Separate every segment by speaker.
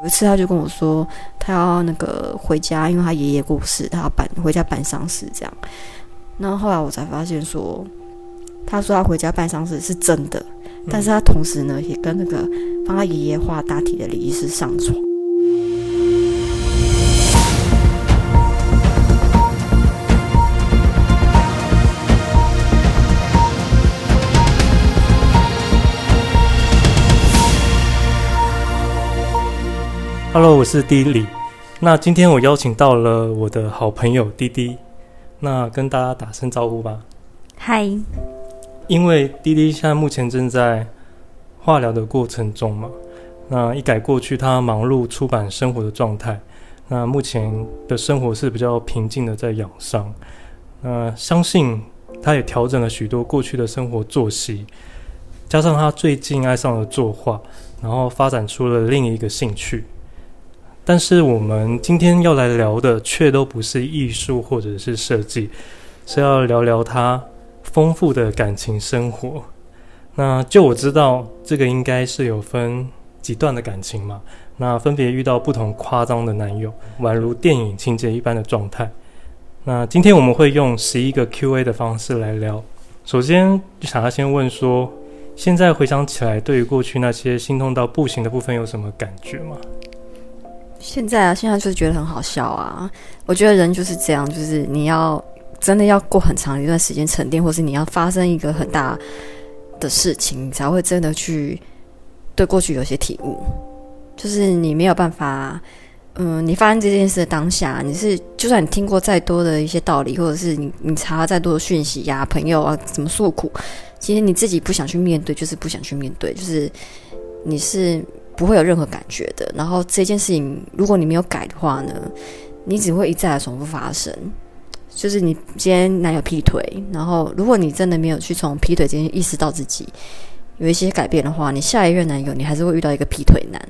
Speaker 1: 有一次他就跟我说，他要那个回家，因为他爷爷过世，他要办回家办丧事这样。然后后来我才发现说，他说他回家办丧事是真的，但是他同时呢也跟那个帮他爷爷画大体的礼仪师上床。
Speaker 2: Hello，我是迪里。那今天我邀请到了我的好朋友滴滴，那跟大家打声招呼吧。
Speaker 1: 嗨。
Speaker 2: 因为滴滴现在目前正在化疗的过程中嘛，那一改过去他忙碌出版生活的状态，那目前的生活是比较平静的在养伤。那相信他也调整了许多过去的生活作息，加上他最近爱上了作画，然后发展出了另一个兴趣。但是我们今天要来聊的却都不是艺术或者是设计，是要聊聊他丰富的感情生活。那就我知道，这个应该是有分几段的感情嘛。那分别遇到不同夸张的男友，宛如电影情节一般的状态。那今天我们会用十一个 Q&A 的方式来聊。首先想要先问说，现在回想起来，对于过去那些心痛到不行的部分，有什么感觉吗？
Speaker 1: 现在啊，现在就是觉得很好笑啊！我觉得人就是这样，就是你要真的要过很长一段时间沉淀，或是你要发生一个很大的事情，你才会真的去对过去有些体悟。就是你没有办法，嗯，你发生这件事的当下，你是就算你听过再多的一些道理，或者是你你查再多的讯息呀、朋友啊怎么诉苦，其实你自己不想去面对，就是不想去面对，就是你是。不会有任何感觉的。然后这件事情，如果你没有改的话呢，你只会一再的重复发生。就是你今天男友劈腿，然后如果你真的没有去从劈腿这件意识到自己有一些改变的话，你下一任男友你还是会遇到一个劈腿男。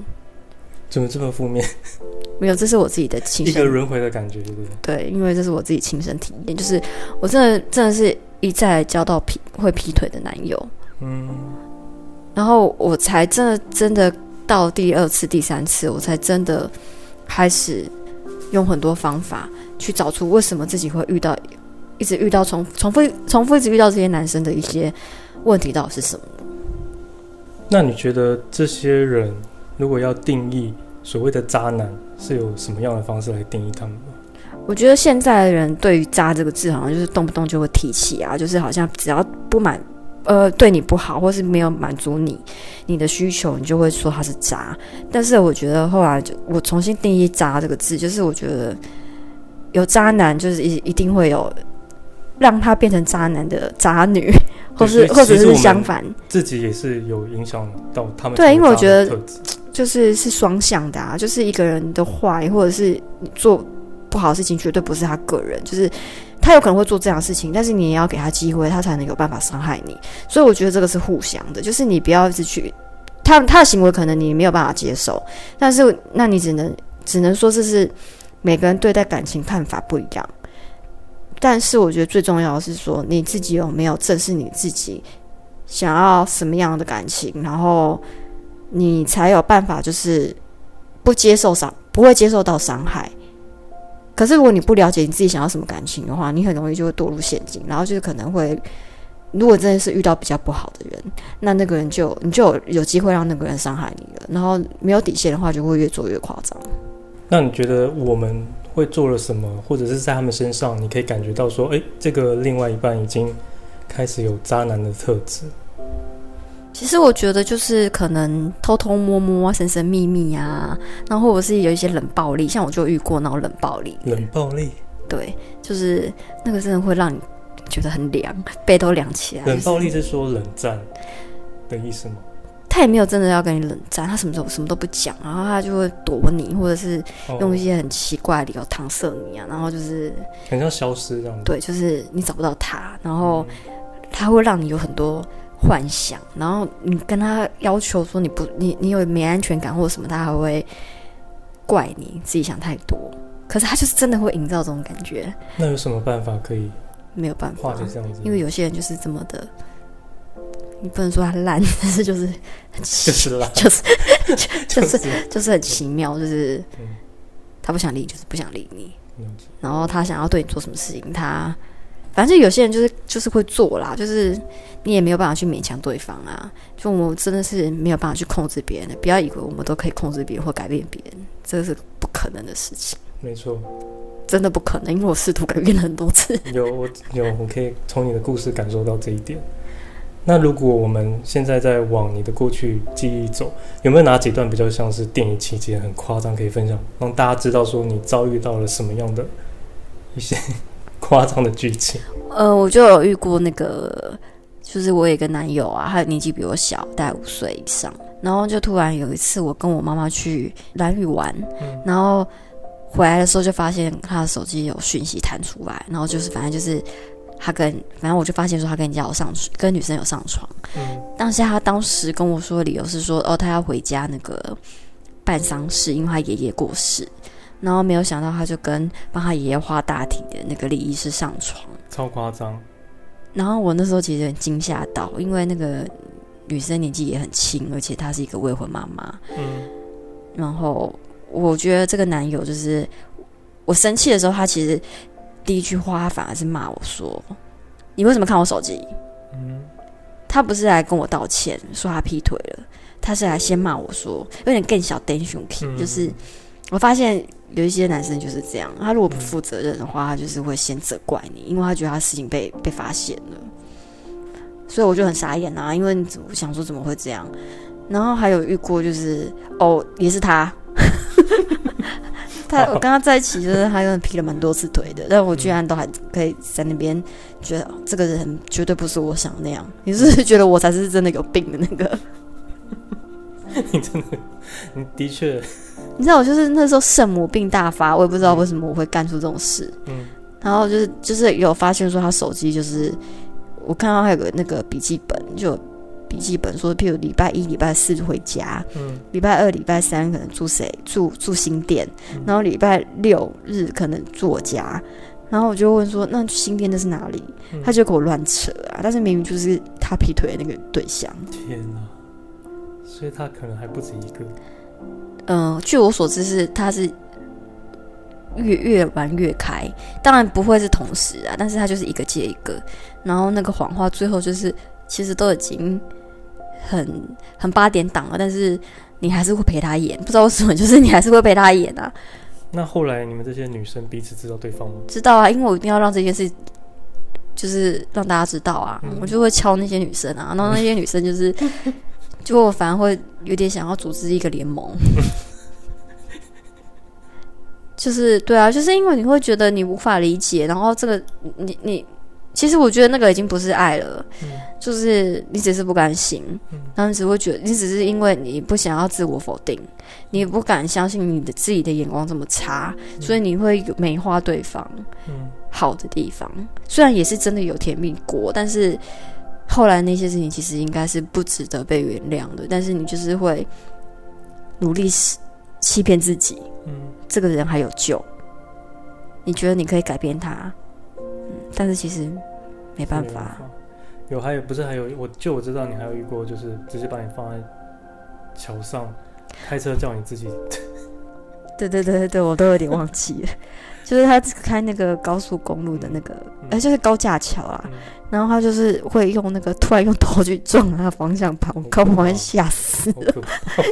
Speaker 2: 怎么这么负面？
Speaker 1: 没有，这是我自己的亲身
Speaker 2: 一个轮回的感觉，对不对？
Speaker 1: 对，因为这是我自己亲身体验，就是我真的真的是一再交到劈会劈腿的男友，嗯，然后我才真的真的。到第二次、第三次，我才真的开始用很多方法去找出为什么自己会遇到，一直遇到重重复、重复一直遇到这些男生的一些问题到底是什么？
Speaker 2: 那你觉得这些人如果要定义所谓的渣男，是有什么样的方式来定义他们吗？
Speaker 1: 我觉得现在的人对于“渣”这个字，好像就是动不动就会提起啊，就是好像只要不满。呃，对你不好，或是没有满足你你的需求，你就会说他是渣。但是我觉得后来就我重新定义“渣”这个字，就是我觉得有渣男，就是一一定会有让他变成渣男的渣女，或是或者是相反，
Speaker 2: 自己也是有影响到他们。
Speaker 1: 对，因为我觉得就是是双向的啊，就是一个人的坏，或者是你做不好的事情，绝对不是他个人，就是。他有可能会做这样的事情，但是你也要给他机会，他才能有办法伤害你。所以我觉得这个是互相的，就是你不要一直去他他的行为，可能你没有办法接受，但是那你只能只能说这是每个人对待感情看法不一样。但是我觉得最重要的是说你自己有没有正视你自己想要什么样的感情，然后你才有办法就是不接受伤，不会接受到伤害。可是，如果你不了解你自己想要什么感情的话，你很容易就会堕入陷阱，然后就是可能会，如果真的是遇到比较不好的人，那那个人就你就有机会让那个人伤害你了。然后没有底线的话，就会越做越夸张。
Speaker 2: 那你觉得我们会做了什么，或者是在他们身上，你可以感觉到说，哎，这个另外一半已经开始有渣男的特质？
Speaker 1: 其实我觉得就是可能偷偷摸摸、神神秘秘啊，然后或者是有一些冷暴力，像我就遇过那种冷暴力。
Speaker 2: 冷暴力，
Speaker 1: 对，就是那个真的会让你觉得很凉，背都凉起来。
Speaker 2: 冷暴力是说冷战的意思吗？
Speaker 1: 他也没有真的要跟你冷战，他什么都什么都不讲，然后他就会躲你，或者是用一些很奇怪的理由搪塞你啊，然后就是
Speaker 2: 很像消失这样子。
Speaker 1: 对，就是你找不到他，然后他会让你有很多。幻想，然后你跟他要求说你不，你你有没安全感或者什么，他还会怪你自己想太多。可是他就是真的会营造这种感觉。
Speaker 2: 那有什么办法可以？
Speaker 1: 没有办法，
Speaker 2: 化解这样子。
Speaker 1: 因为有些人就是这么的你不能说他烂，但是就是
Speaker 2: 就是烂，
Speaker 1: 就是 就是就是很奇妙，就是他不想理，就是不想理你。然后他想要对你做什么事情，他反正有些人就是就是会做啦，就是你也没有办法去勉强对方啊。就我们真的是没有办法去控制别人的，不要以为我们都可以控制别人或改变别人，这是不可能的事情。
Speaker 2: 没错，
Speaker 1: 真的不可能，因为我试图改变了很多次。
Speaker 2: 有我有，我可以从你的故事感受到这一点。那如果我们现在在往你的过去记忆走，有没有哪几段比较像是电影情节很夸张，可以分享，让大家知道说你遭遇到了什么样的一些 夸张的剧情？
Speaker 1: 呃，我就有遇过那个，就是我有一个男友啊，他年纪比我小，大概五岁以上，然后就突然有一次，我跟我妈妈去蓝屿玩，嗯、然后回来的时候就发现他的手机有讯息弹出来，然后就是反正就是。他跟反正我就发现说他跟人家有上跟女生有上床，嗯，当下他当时跟我说的理由是说哦，他要回家那个办丧事，因为他爷爷过世，然后没有想到他就跟帮他爷爷画大体的那个礼仪师上床，
Speaker 2: 超夸张。
Speaker 1: 然后我那时候其实很惊吓到，因为那个女生年纪也很轻，而且她是一个未婚妈妈，嗯，然后我觉得这个男友就是我生气的时候，他其实。第一句话，他反而是骂我说：“你为什么看我手机？”嗯，他不是来跟我道歉，说他劈腿了，他是来先骂我说，有点更小 tension，就是我发现有一些男生就是这样，他如果不负责任的话，他就是会先责怪你，因为他觉得他事情被被发现了，所以我就很傻眼啊，因为你怎么想说怎么会这样？然后还有遇过就是哦，也是他。他我跟他在一起，就是他跟劈了蛮多次腿的，但我居然都还可以在那边觉得这个人绝对不是我想那样。你是不是觉得我才是真的有病的那个？
Speaker 2: 你真的，你的确，
Speaker 1: 你知道我就是那时候圣母病大发，我也不知道为什么我会干出这种事。嗯，然后就是就是有发现说他手机就是我看到他有个那个笔记本就。笔记本说，譬如礼拜一、礼拜四回家，嗯，礼拜二、礼拜三可能住谁住住新店，嗯、然后礼拜六日可能住我家，然后我就问说，那新店那是哪里？嗯、他就给我乱扯啊，但是明明就是他劈腿的那个对象。
Speaker 2: 天哪！所以他可能还不止一个。
Speaker 1: 嗯、呃，据我所知是他是越越玩越开，当然不会是同时啊，但是他就是一个接一个，然后那个谎话最后就是其实都已经。很很八点档了，但是你还是会陪他演，不知道为什么，就是你还是会陪他演啊。
Speaker 2: 那后来你们这些女生彼此知道对方吗？
Speaker 1: 知道啊，因为我一定要让这件事，就是让大家知道啊，嗯、我就会敲那些女生啊，然后那些女生就是，就我反而会有点想要组织一个联盟，就是对啊，就是因为你会觉得你无法理解，然后这个你你。其实我觉得那个已经不是爱了，嗯、就是你只是不甘心，嗯、然后你只会觉得你只是因为你不想要自我否定，你不敢相信你的自己的眼光这么差，嗯、所以你会美化对方好的地方。嗯、虽然也是真的有甜蜜过，但是后来那些事情其实应该是不值得被原谅的。但是你就是会努力欺骗自己，嗯、这个人还有救，你觉得你可以改变他，嗯、但是其实。没办法，
Speaker 2: 有还有不是还有我就我知道你还有遇过，就是直接把你放在桥上，开车叫你自己。
Speaker 1: 对对对对对，我都有点忘记了，就是他开那个高速公路的那个，哎、嗯，就是高架桥啊，嗯、然后他就是会用那个突然用头去撞他的方向盘，我靠，我好像吓死了，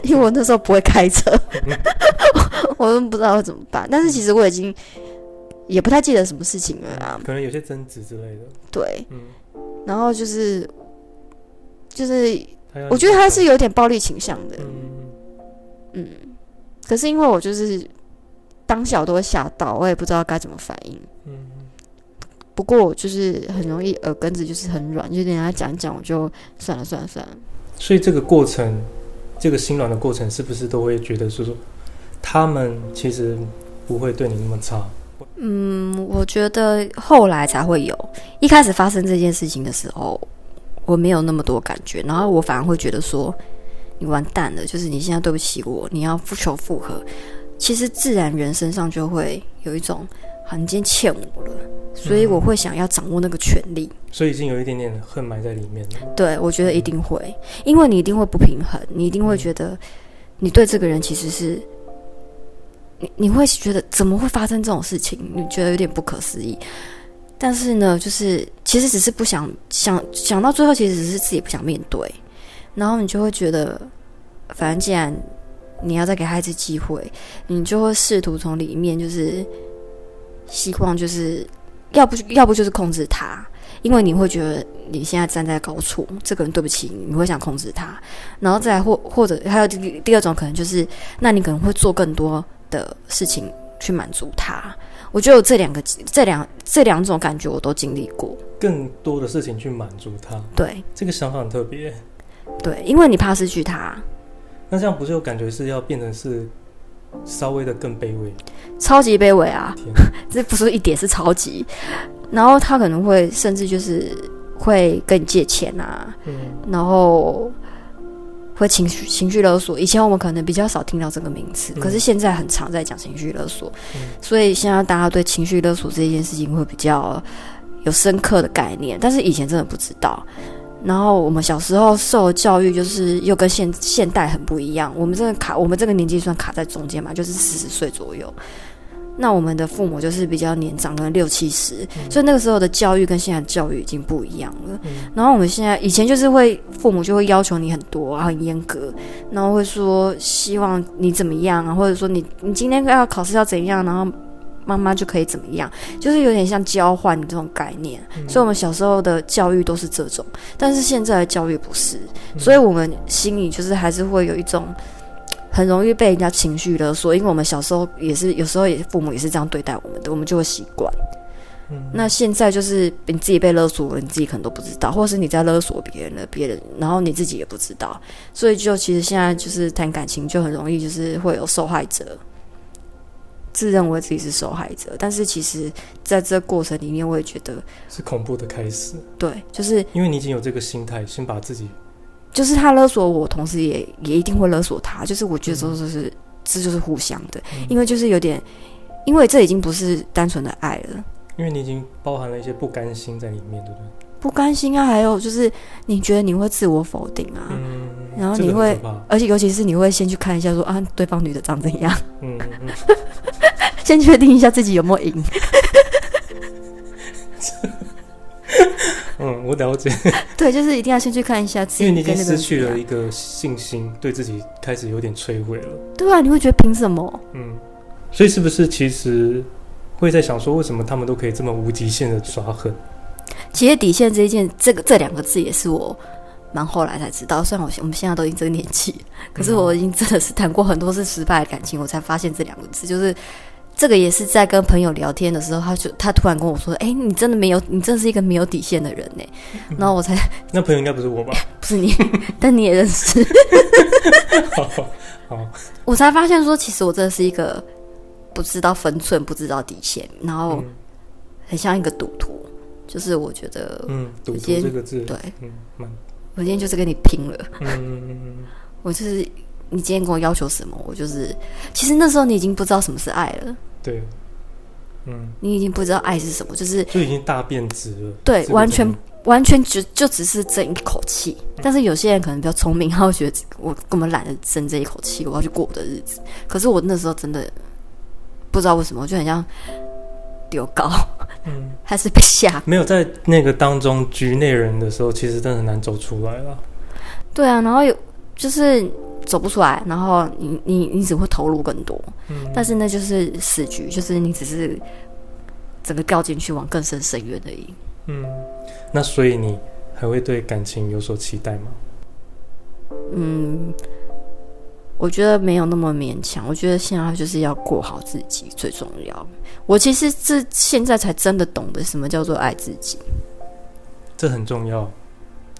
Speaker 1: 因为我那时候不会开车，我都不知道怎么办，但是其实我已经。也不太记得什么事情了啊，
Speaker 2: 可能有些争执之类的。
Speaker 1: 对，嗯，然后就是就是，我觉得他是有点暴力倾向的，嗯。嗯，可是因为我就是当下都会吓到，我也不知道该怎么反应，嗯，不过我就是很容易耳根子就是很软，就人家讲讲我就算了算了算了。
Speaker 2: 所以这个过程，这个心软的过程，是不是都会觉得说说他们其实不会对你那么差？
Speaker 1: 嗯，我觉得后来才会有。一开始发生这件事情的时候，我没有那么多感觉，然后我反而会觉得说，你完蛋了，就是你现在对不起我，你要复求复合。其实自然人身上就会有一种，好，你今天欠我了，所以我会想要掌握那个权利。
Speaker 2: 所以已经有一点点恨埋在里面了。
Speaker 1: 对，我觉得一定会，因为你一定会不平衡，你一定会觉得你对这个人其实是，你你会觉得怎么会发生这种事情？你觉得有点不可思议。但是呢，就是其实只是不想想想到最后，其实只是自己不想面对，然后你就会觉得，反正既然你要再给他一次机会，你就会试图从里面就是希望，就是要不要不就是控制他，因为你会觉得你现在站在高处，这个人对不起你，你会想控制他，然后再或或者还有第第二种可能就是，那你可能会做更多的事情去满足他。我觉得有这两个、这两、这两种感觉我都经历过，
Speaker 2: 更多的事情去满足他。
Speaker 1: 对，这
Speaker 2: 个想法很特别。
Speaker 1: 对，因为你怕失去他。
Speaker 2: 那这样不是有感觉是要变成是稍微的更卑微？
Speaker 1: 超级卑微啊！这不是一点，是超级。然后他可能会甚至就是会跟你借钱啊，嗯，然后。会情绪情绪勒索，以前我们可能比较少听到这个名词，嗯、可是现在很常在讲情绪勒索，嗯、所以现在大家对情绪勒索这件事情会比较有深刻的概念，但是以前真的不知道。然后我们小时候受的教育就是又跟现现代很不一样，我们这个卡，我们这个年纪算卡在中间嘛，就是四十岁左右。那我们的父母就是比较年长，可能六七十，嗯、所以那个时候的教育跟现在的教育已经不一样了。嗯、然后我们现在以前就是会父母就会要求你很多啊，很严格，然后会说希望你怎么样啊，或者说你你今天要考试要怎样，然后妈妈就可以怎么样，就是有点像交换这种概念。嗯、所以我们小时候的教育都是这种，但是现在的教育不是，嗯、所以我们心里就是还是会有一种。很容易被人家情绪勒索，因为我们小时候也是，有时候也父母也是这样对待我们的，我们就会习惯。嗯，那现在就是你自己被勒索了，你自己可能都不知道，或者是你在勒索别人了，别人然后你自己也不知道，所以就其实现在就是谈感情就很容易就是会有受害者，自认为自己是受害者，但是其实在这过程里面，我也觉得
Speaker 2: 是恐怖的开始。
Speaker 1: 对，就是
Speaker 2: 因为你已经有这个心态，先把自己。
Speaker 1: 就是他勒索我，同时也也一定会勒索他。就是我觉得这就是、嗯、这就是互相的，嗯、因为就是有点，因为这已经不是单纯的爱了，
Speaker 2: 因为你已经包含了一些不甘心在里面，对不对？
Speaker 1: 不甘心啊，还有就是你觉得你会自我否定啊，嗯、然后你会，而且尤其是你会先去看一下说啊，对方女的长怎样，嗯，嗯 先确定一下自己有没有赢。
Speaker 2: 嗯，我了解。
Speaker 1: 对，就是一定要先去看一下自己，
Speaker 2: 因为你已经失去了一个信心，对自己开始有点摧毁了。
Speaker 1: 对啊，你会觉得凭什么？
Speaker 2: 嗯，所以是不是其实会在想说，为什么他们都可以这么无极限的耍狠？
Speaker 1: 其实底线这一件，这个这两个字也是我蛮后来才知道。虽然我我们现在都已经这个年纪，可是我已经真的是谈过很多次失败的感情，我才发现这两个字就是。这个也是在跟朋友聊天的时候，他就他突然跟我说：“哎，你真的没有，你真的是一个没有底线的人呢。”然后我才
Speaker 2: 那朋友应该不是我吧？
Speaker 1: 不是你，但你也认识。好，好，我才发现说，其实我真的是一个不知道分寸、不知道底线，然后很像一个赌徒。就是我觉得，
Speaker 2: 嗯，赌徒这个字，
Speaker 1: 对，嗯，我今天就是跟你拼了。嗯嗯嗯，我就是你今天跟我要求什么，我就是。其实那时候你已经不知道什么是爱了。对，嗯，你已经不知道爱是什么，就是
Speaker 2: 就已经大变质了。
Speaker 1: 对，完全完全只就只是争一口气。嗯、但是有些人可能比较聪明，他会觉得我根本懒得争这一口气，我要去过我的日子。可是我那时候真的不知道为什么，我就很像丢高，嗯，还是被吓。
Speaker 2: 没有在那个当中局内人的时候，其实真的很难走出来了。
Speaker 1: 对啊，然后有就是。走不出来，然后你你你只会投入更多，嗯，但是那就是死局，就是你只是整个掉进去往更深深渊而已。
Speaker 2: 嗯，那所以你还会对感情有所期待吗？
Speaker 1: 嗯，我觉得没有那么勉强。我觉得现在就是要过好自己最重要。我其实这现在才真的懂得什么叫做爱自己，
Speaker 2: 这很重要。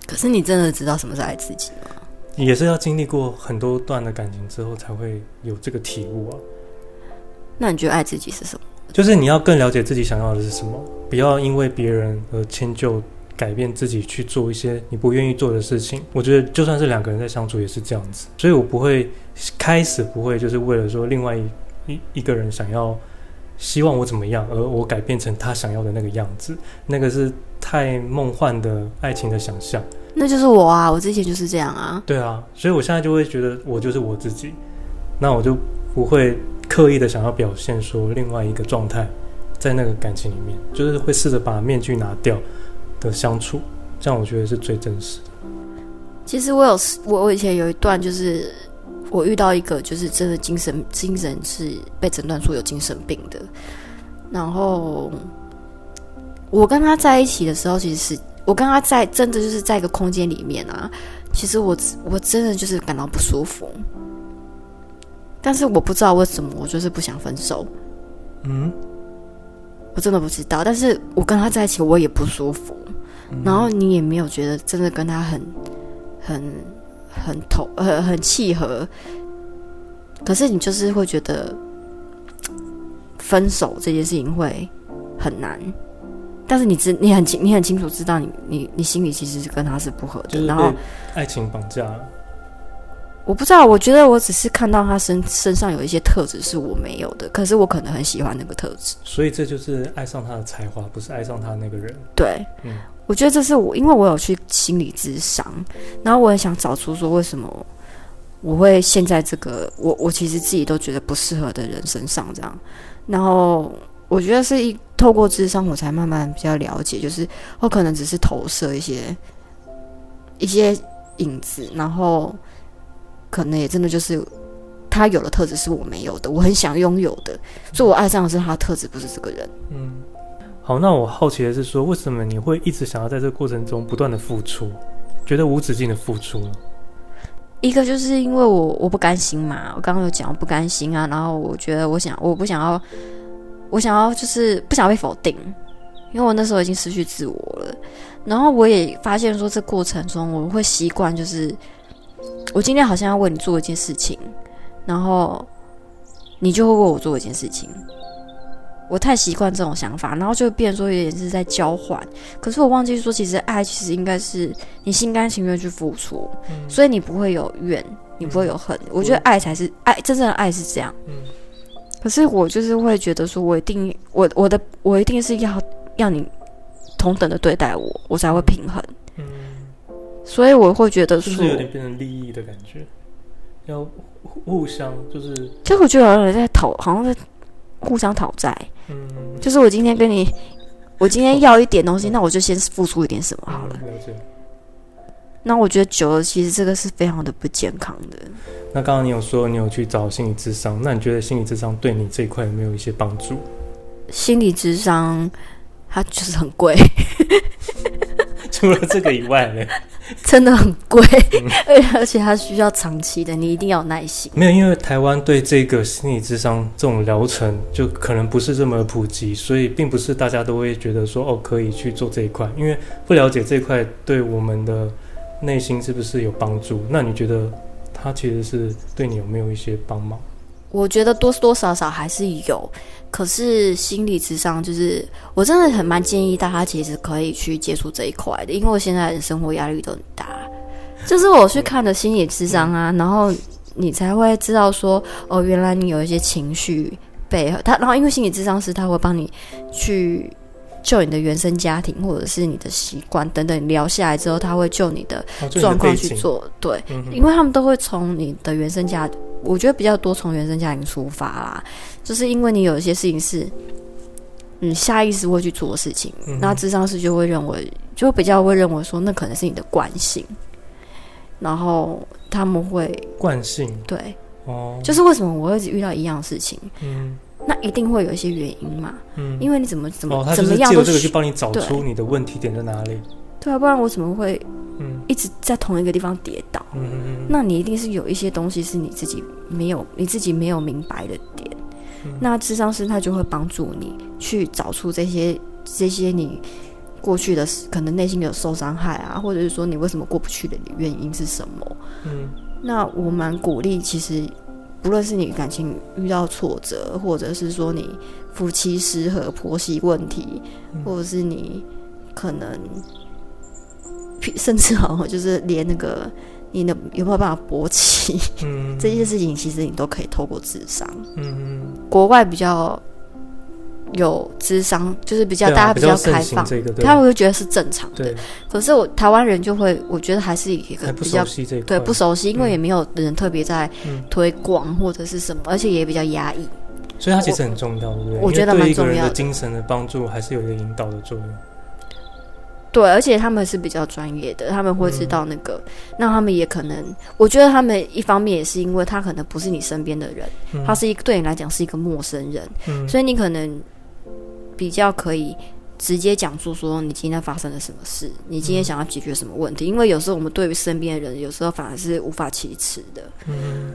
Speaker 1: 可是你真的知道什么是爱自己吗？
Speaker 2: 也是要经历过很多段的感情之后，才会有这个体悟啊。
Speaker 1: 那你觉得爱自己是什么？
Speaker 2: 就是你要更了解自己想要的是什么，不要因为别人而迁就、改变自己去做一些你不愿意做的事情。我觉得就算是两个人在相处也是这样子，所以我不会开始不会就是为了说另外一一个人想要希望我怎么样，而我改变成他想要的那个样子，那个是太梦幻的爱情的想象。
Speaker 1: 那就是我啊，我之前就是这样啊。
Speaker 2: 对啊，所以我现在就会觉得我就是我自己，那我就不会刻意的想要表现说另外一个状态，在那个感情里面，就是会试着把面具拿掉的相处，这样我觉得是最真实的。
Speaker 1: 其实我有我我以前有一段就是。我遇到一个就是真的精神精神是被诊断出有精神病的，然后我跟他在一起的时候，其实是我跟他在真的就是在一个空间里面啊，其实我我真的就是感到不舒服，但是我不知道为什么，我就是不想分手。嗯，我真的不知道，但是我跟他在一起我也不舒服，然后你也没有觉得真的跟他很很。很投呃很契合，可是你就是会觉得分手这件事情会很难，但是你知你很清你很清楚知道你你你心里其实是跟他是不合的，
Speaker 2: 就是
Speaker 1: 然后
Speaker 2: 爱情绑架了。
Speaker 1: 我不知道，我觉得我只是看到他身身上有一些特质是我没有的，可是我可能很喜欢那个特质，
Speaker 2: 所以这就是爱上他的才华，不是爱上他那个人。
Speaker 1: 对，嗯。我觉得这是我，因为我有去心理咨商，然后我也想找出说为什么我会陷在这个我我其实自己都觉得不适合的人身上这样，然后我觉得是一透过智商我才慢慢比较了解，就是我可能只是投射一些一些影子，然后可能也真的就是他有的特质是我没有的，我很想拥有的，所以我爱上的是他的特质，不是这个人。嗯。
Speaker 2: 好，那我好奇的是说，为什么你会一直想要在这个过程中不断的付出，觉得无止境的付出呢？
Speaker 1: 一个就是因为我我不甘心嘛，我刚刚有讲我不甘心啊，然后我觉得我想我不想要，我想要就是不想被否定，因为我那时候已经失去自我了。然后我也发现说，这过程中我会习惯就是，我今天好像要为你做一件事情，然后你就会为我做一件事情。我太习惯这种想法，然后就变说有点是在交换。可是我忘记说，其实爱其实应该是你心甘情愿去付出，嗯、所以你不会有怨，你不会有恨。嗯、我觉得爱才是爱，真正的爱是这样。嗯、可是我就是会觉得说，我一定，我我的我一定是要要你同等的对待我，我才会平衡。嗯、所以我会觉得说，
Speaker 2: 是有点变成利益的感觉，要互相就是。
Speaker 1: 其实我觉得有人在讨，好像在。互相讨债，嗯，就是我今天跟你，我今天要一点东西，那我就先付出一点什么好了。了解。那我觉得久了，其实这个是非常的不健康的。
Speaker 2: 那刚刚你有说你有去找心理智商，那你觉得心理智商对你这一块有没有一些帮助？
Speaker 1: 心理智商它就是很贵，
Speaker 2: 除了这个以外呢？
Speaker 1: 真的很贵，而、嗯、而且它需要长期的，你一定要有耐心。
Speaker 2: 没有，因为台湾对这个心理智商这种疗程就可能不是这么普及，所以并不是大家都会觉得说哦可以去做这一块，因为不了解这一块对我们的内心是不是有帮助。那你觉得它其实是对你有没有一些帮忙？
Speaker 1: 我觉得多多少少还是有。可是心理智商，就是我真的很蛮建议大家其实可以去接触这一块的，因为我现在的生活压力都很大。就是我去看的心理智商啊，然后你才会知道说，哦，原来你有一些情绪背后，他然后因为心理智商师他会帮你去救你的原生家庭或者是你的习惯等等聊下来之后，他会救你的状况去做，对，因为他们都会从你的原生家庭。我觉得比较多从原生家庭出发啦，就是因为你有一些事情是，你下意识会去做的事情，嗯、那智商师就会认为，就比较会认为说，那可能是你的惯性，然后他们会
Speaker 2: 惯性。
Speaker 1: 对。哦，就是为什么我会一直遇到一样的事情，嗯，那一定会有一些原因嘛，嗯，因为你怎么怎么、哦、怎么样都
Speaker 2: 这个去帮你找出你的问题点在哪里。
Speaker 1: 对啊，不然我怎么会一直在同一个地方跌倒？嗯嗯嗯。那你一定是有一些东西是你自己没有，你自己没有明白的点。嗯、那智商师他就会帮助你去找出这些这些你过去的可能内心有受伤害啊，或者是说你为什么过不去的原因是什么？嗯。那我蛮鼓励，其实不论是你感情遇到挫折，或者是说你夫妻失和、婆媳问题，嗯、或者是你可能。甚至哦，就是连那个你的有没有办法勃起，嗯，这些事情其实你都可以透过智商。嗯嗯，国外比较有智商，就是比较、
Speaker 2: 啊、
Speaker 1: 大家比较开放，
Speaker 2: 这个、
Speaker 1: 他会觉得是正常的。可是我台湾人就会，我觉得还是一个比
Speaker 2: 较
Speaker 1: 对不熟悉，因为也没有人特别在推广、
Speaker 2: 嗯、
Speaker 1: 或者是什么，而且也比较压抑。
Speaker 2: 所以它其实很重要，对不对？
Speaker 1: 我觉得蛮重要的。
Speaker 2: 精神的帮助还是有一个引导的作用。
Speaker 1: 对，而且他们是比较专业的，他们会知道那个，嗯、那他们也可能，我觉得他们一方面也是因为他可能不是你身边的人，嗯、他是一个对你来讲是一个陌生人，嗯、所以你可能比较可以直接讲述说你今天发生了什么事，你今天想要解决什么问题，嗯、因为有时候我们对于身边的人，有时候反而是无法启齿的，嗯，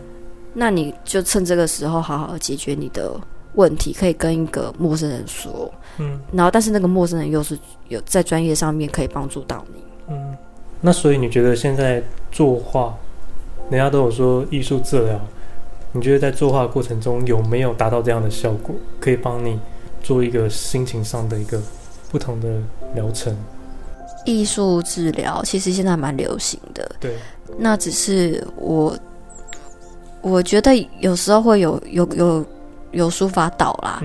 Speaker 1: 那你就趁这个时候好好的解决你的。问题可以跟一个陌生人说，嗯，然后但是那个陌生人又是有在专业上面可以帮助到你，
Speaker 2: 嗯，那所以你觉得现在作画，人家都有说艺术治疗，你觉得在作画过程中有没有达到这样的效果，可以帮你做一个心情上的一个不同的疗程？
Speaker 1: 艺术治疗其实现在蛮流行的，
Speaker 2: 对，
Speaker 1: 那只是我我觉得有时候会有有有。有书法岛啦，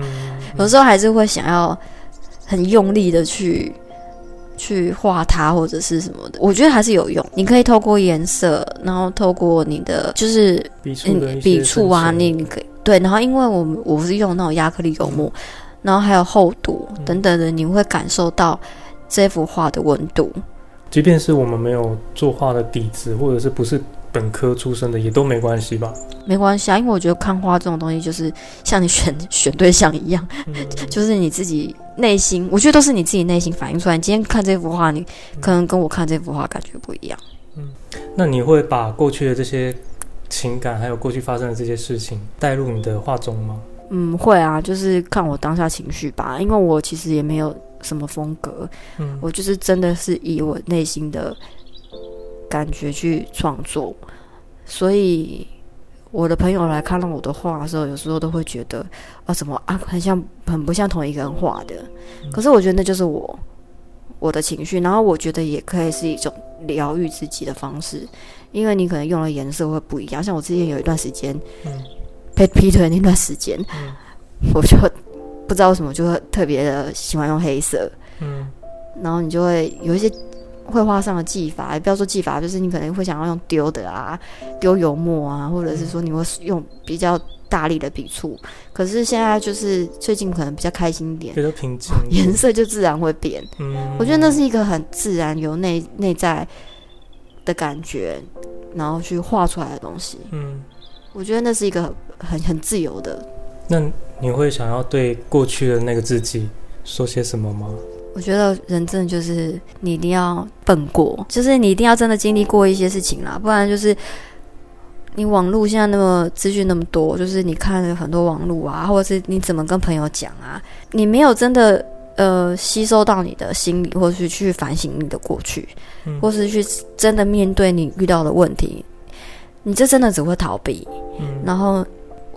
Speaker 1: 有时候还是会想要很用力的去去画它或者是什么的，我觉得还是有用。你可以透过颜色，然后透过你的就是
Speaker 2: 笔触的
Speaker 1: 笔触啊，你你可以对，然后因为我们我是用那种亚克力油墨，嗯、然后还有厚度等等的，你会感受到这幅画的温度。
Speaker 2: 即便是我们没有作画的底子，或者是不是。本科出身的也都没关系吧？
Speaker 1: 没关系啊，因为我觉得看画这种东西就是像你选 选对象一样，嗯、就是你自己内心，我觉得都是你自己内心反映出来。你今天看这幅画，你可能跟我看这幅画感觉不一样。
Speaker 2: 嗯，那你会把过去的这些情感，还有过去发生的这些事情带入你的画中吗？
Speaker 1: 嗯，会啊，就是看我当下情绪吧。因为我其实也没有什么风格，嗯，我就是真的是以我内心的。感觉去创作，所以我的朋友来看到我的画的时候，有时候都会觉得啊，怎么啊，很像很不像同一个人画的。嗯、可是我觉得那就是我我的情绪，然后我觉得也可以是一种疗愈自己的方式，因为你可能用的颜色会不一样。像我之前有一段时间，嗯，被劈腿那段时间，嗯、我就不知道为什么就会特别的喜欢用黑色，嗯，然后你就会有一些。绘画上的技法，也不要说技法，就是你可能会想要用丢的啊，丢油墨啊，或者是说你会用比较大力的笔触。可是现在就是最近可能比较开心一点，
Speaker 2: 比较平静，
Speaker 1: 颜色就自然会变。嗯，我觉得那是一个很自然由内内在的感觉，然后去画出来的东西。嗯，我觉得那是一个很很，很自由的。
Speaker 2: 那你会想要对过去的那个自己说些什么吗？
Speaker 1: 我觉得人真的就是你一定要笨过，就是你一定要真的经历过一些事情啦，不然就是你网络现在那么资讯那么多，就是你看了很多网络啊，或者是你怎么跟朋友讲啊，你没有真的呃吸收到你的心理，或是去反省你的过去，嗯、或是去真的面对你遇到的问题，你这真的只会逃避，嗯、然后。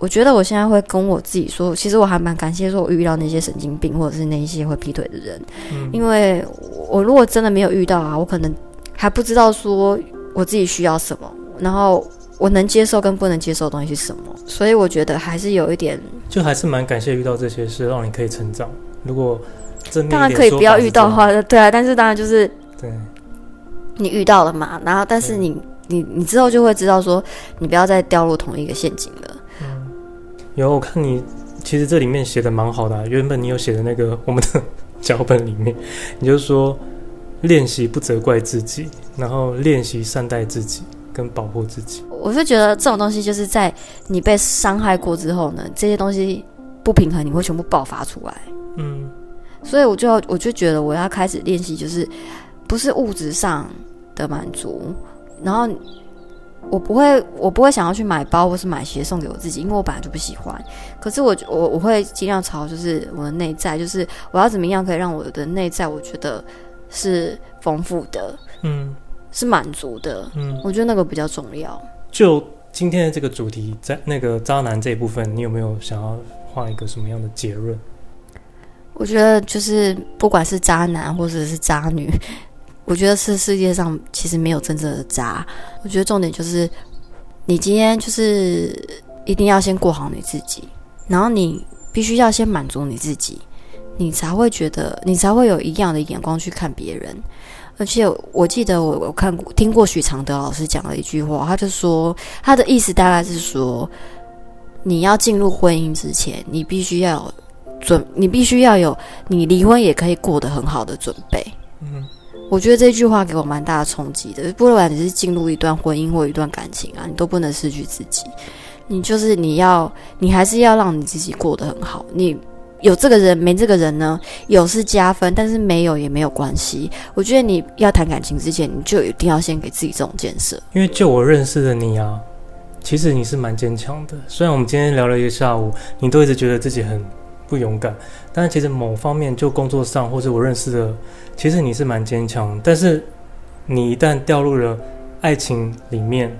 Speaker 1: 我觉得我现在会跟我自己说，其实我还蛮感谢说，我遇到那些神经病或者是那一些会劈腿的人，嗯、因为我如果真的没有遇到啊，我可能还不知道说我自己需要什么，然后我能接受跟不能接受的东西是什么，所以我觉得还是有一点，
Speaker 2: 就还是蛮感谢遇到这些事，让你可以成长。如果真
Speaker 1: 当然可以不要遇到的话，对啊，但是当然就是
Speaker 2: 对，
Speaker 1: 你遇到了嘛，然后但是你你你之后就会知道说，你不要再掉入同一个陷阱了。
Speaker 2: 有，我看你其实这里面写的蛮好的啊。原本你有写的那个 我们的脚本里面，你就说练习不责怪自己，然后练习善待自己跟保护自己。
Speaker 1: 我是觉得这种东西就是在你被伤害过之后呢，这些东西不平衡，你会全部爆发出来。嗯，所以我就我就觉得我要开始练习，就是不是物质上的满足，然后。我不会，我不会想要去买包或是买鞋送给我自己，因为我本来就不喜欢。可是我我我会尽量朝就是我的内在，就是我要怎么样可以让我的内在我觉得是丰富的，嗯，是满足的，嗯，我觉得那个比较重要。
Speaker 2: 就今天的这个主题，在那个渣男这一部分，你有没有想要画一个什么样的结论？
Speaker 1: 我觉得就是不管是渣男或者是渣女。我觉得是世界上其实没有真正的渣。我觉得重点就是，你今天就是一定要先过好你自己，然后你必须要先满足你自己，你才会觉得，你才会有一样的眼光去看别人。而且我记得我我看过听过许常德老师讲了一句话，他就说他的意思大概是说，你要进入婚姻之前，你必须要准，你必须要有你离婚也可以过得很好的准备。嗯，我觉得这句话给我蛮大的冲击的。不管你是进入一段婚姻或一段感情啊，你都不能失去自己。你就是你要，你还是要让你自己过得很好。你。有这个人没这个人呢？有是加分，但是没有也没有关系。我觉得你要谈感情之前，你就一定要先给自己这种建设。
Speaker 2: 因为就我认识的你啊，其实你是蛮坚强的。虽然我们今天聊了一个下午，你都一直觉得自己很不勇敢，但是其实某方面就工作上或者我认识的，其实你是蛮坚强。但是你一旦掉入了爱情里面，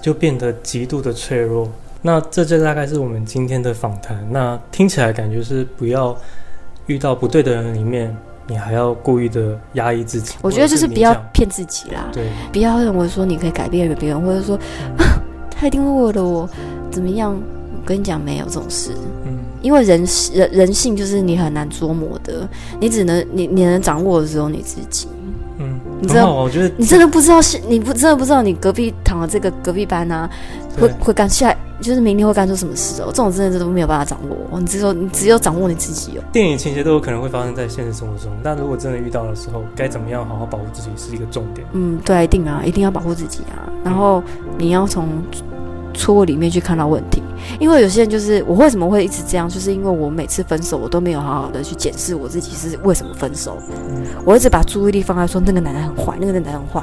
Speaker 2: 就变得极度的脆弱。那这就大概是我们今天的访谈。那听起来感觉是不要遇到不对的人里面，你还要故意的压抑自己。
Speaker 1: 我觉得就是不要骗自己啦，
Speaker 2: 对，
Speaker 1: 不要认为说你可以改变别人，或者说、他一定会为了我怎么样。我跟你讲，没有这种事。嗯，因为人人人性就是你很难捉摸的，你只能你你能掌握的只有你自己。
Speaker 2: 嗯，
Speaker 1: 你知道？
Speaker 2: 我觉得
Speaker 1: 你真的不知道是，你不真的不知道你隔壁躺的这个隔壁班啊，会会干下来，就是明天会干出什么事哦。这种真的都没有办法掌握，你只有你只有掌握你自己哦。
Speaker 2: 电影情节都有可能会发生在现实生活中，但如果真的遇到的时候，该怎么样好好保护自己是一个重点。
Speaker 1: 嗯，对，一定啊，一定要保护自己啊。然后你要从错误里面去看到问题。因为有些人就是我为什么会一直这样，就是因为我每次分手，我都没有好好的去检视我自己是为什么分手。嗯、我一直把注意力放在说那个男人很坏，那个男人很坏，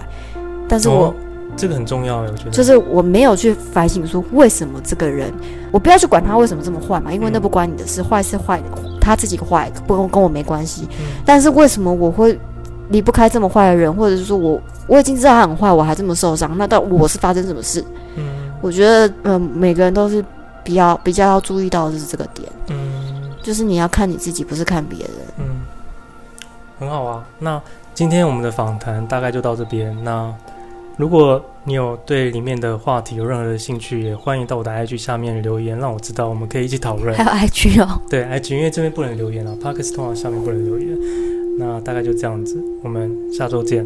Speaker 1: 但是我、哦、
Speaker 2: 这个很重要，我觉得
Speaker 1: 就是我没有去反省说为什么这个人，我不要去管他为什么这么坏嘛，因为那不关你的事，坏是坏，他自己坏，不跟跟我没关系。嗯、但是为什么我会离不开这么坏的人，或者是说我我已经知道他很坏，我还这么受伤，那到我是发生什么事？嗯，我觉得嗯、呃，每个人都是。比较比较要注意到的是这个点，嗯，就是你要看你自己，不是看别人，
Speaker 2: 嗯，很好啊。那今天我们的访谈大概就到这边。那如果你有对里面的话题有任何的兴趣，也欢迎到我的 IG 下面留言，让我知道，我们可以一起讨论。
Speaker 1: 还有 IG 哦，
Speaker 2: 对 IG，因为这边不能留言啊，Podcast 通常下面不能留言。那大概就这样子，我们下周见。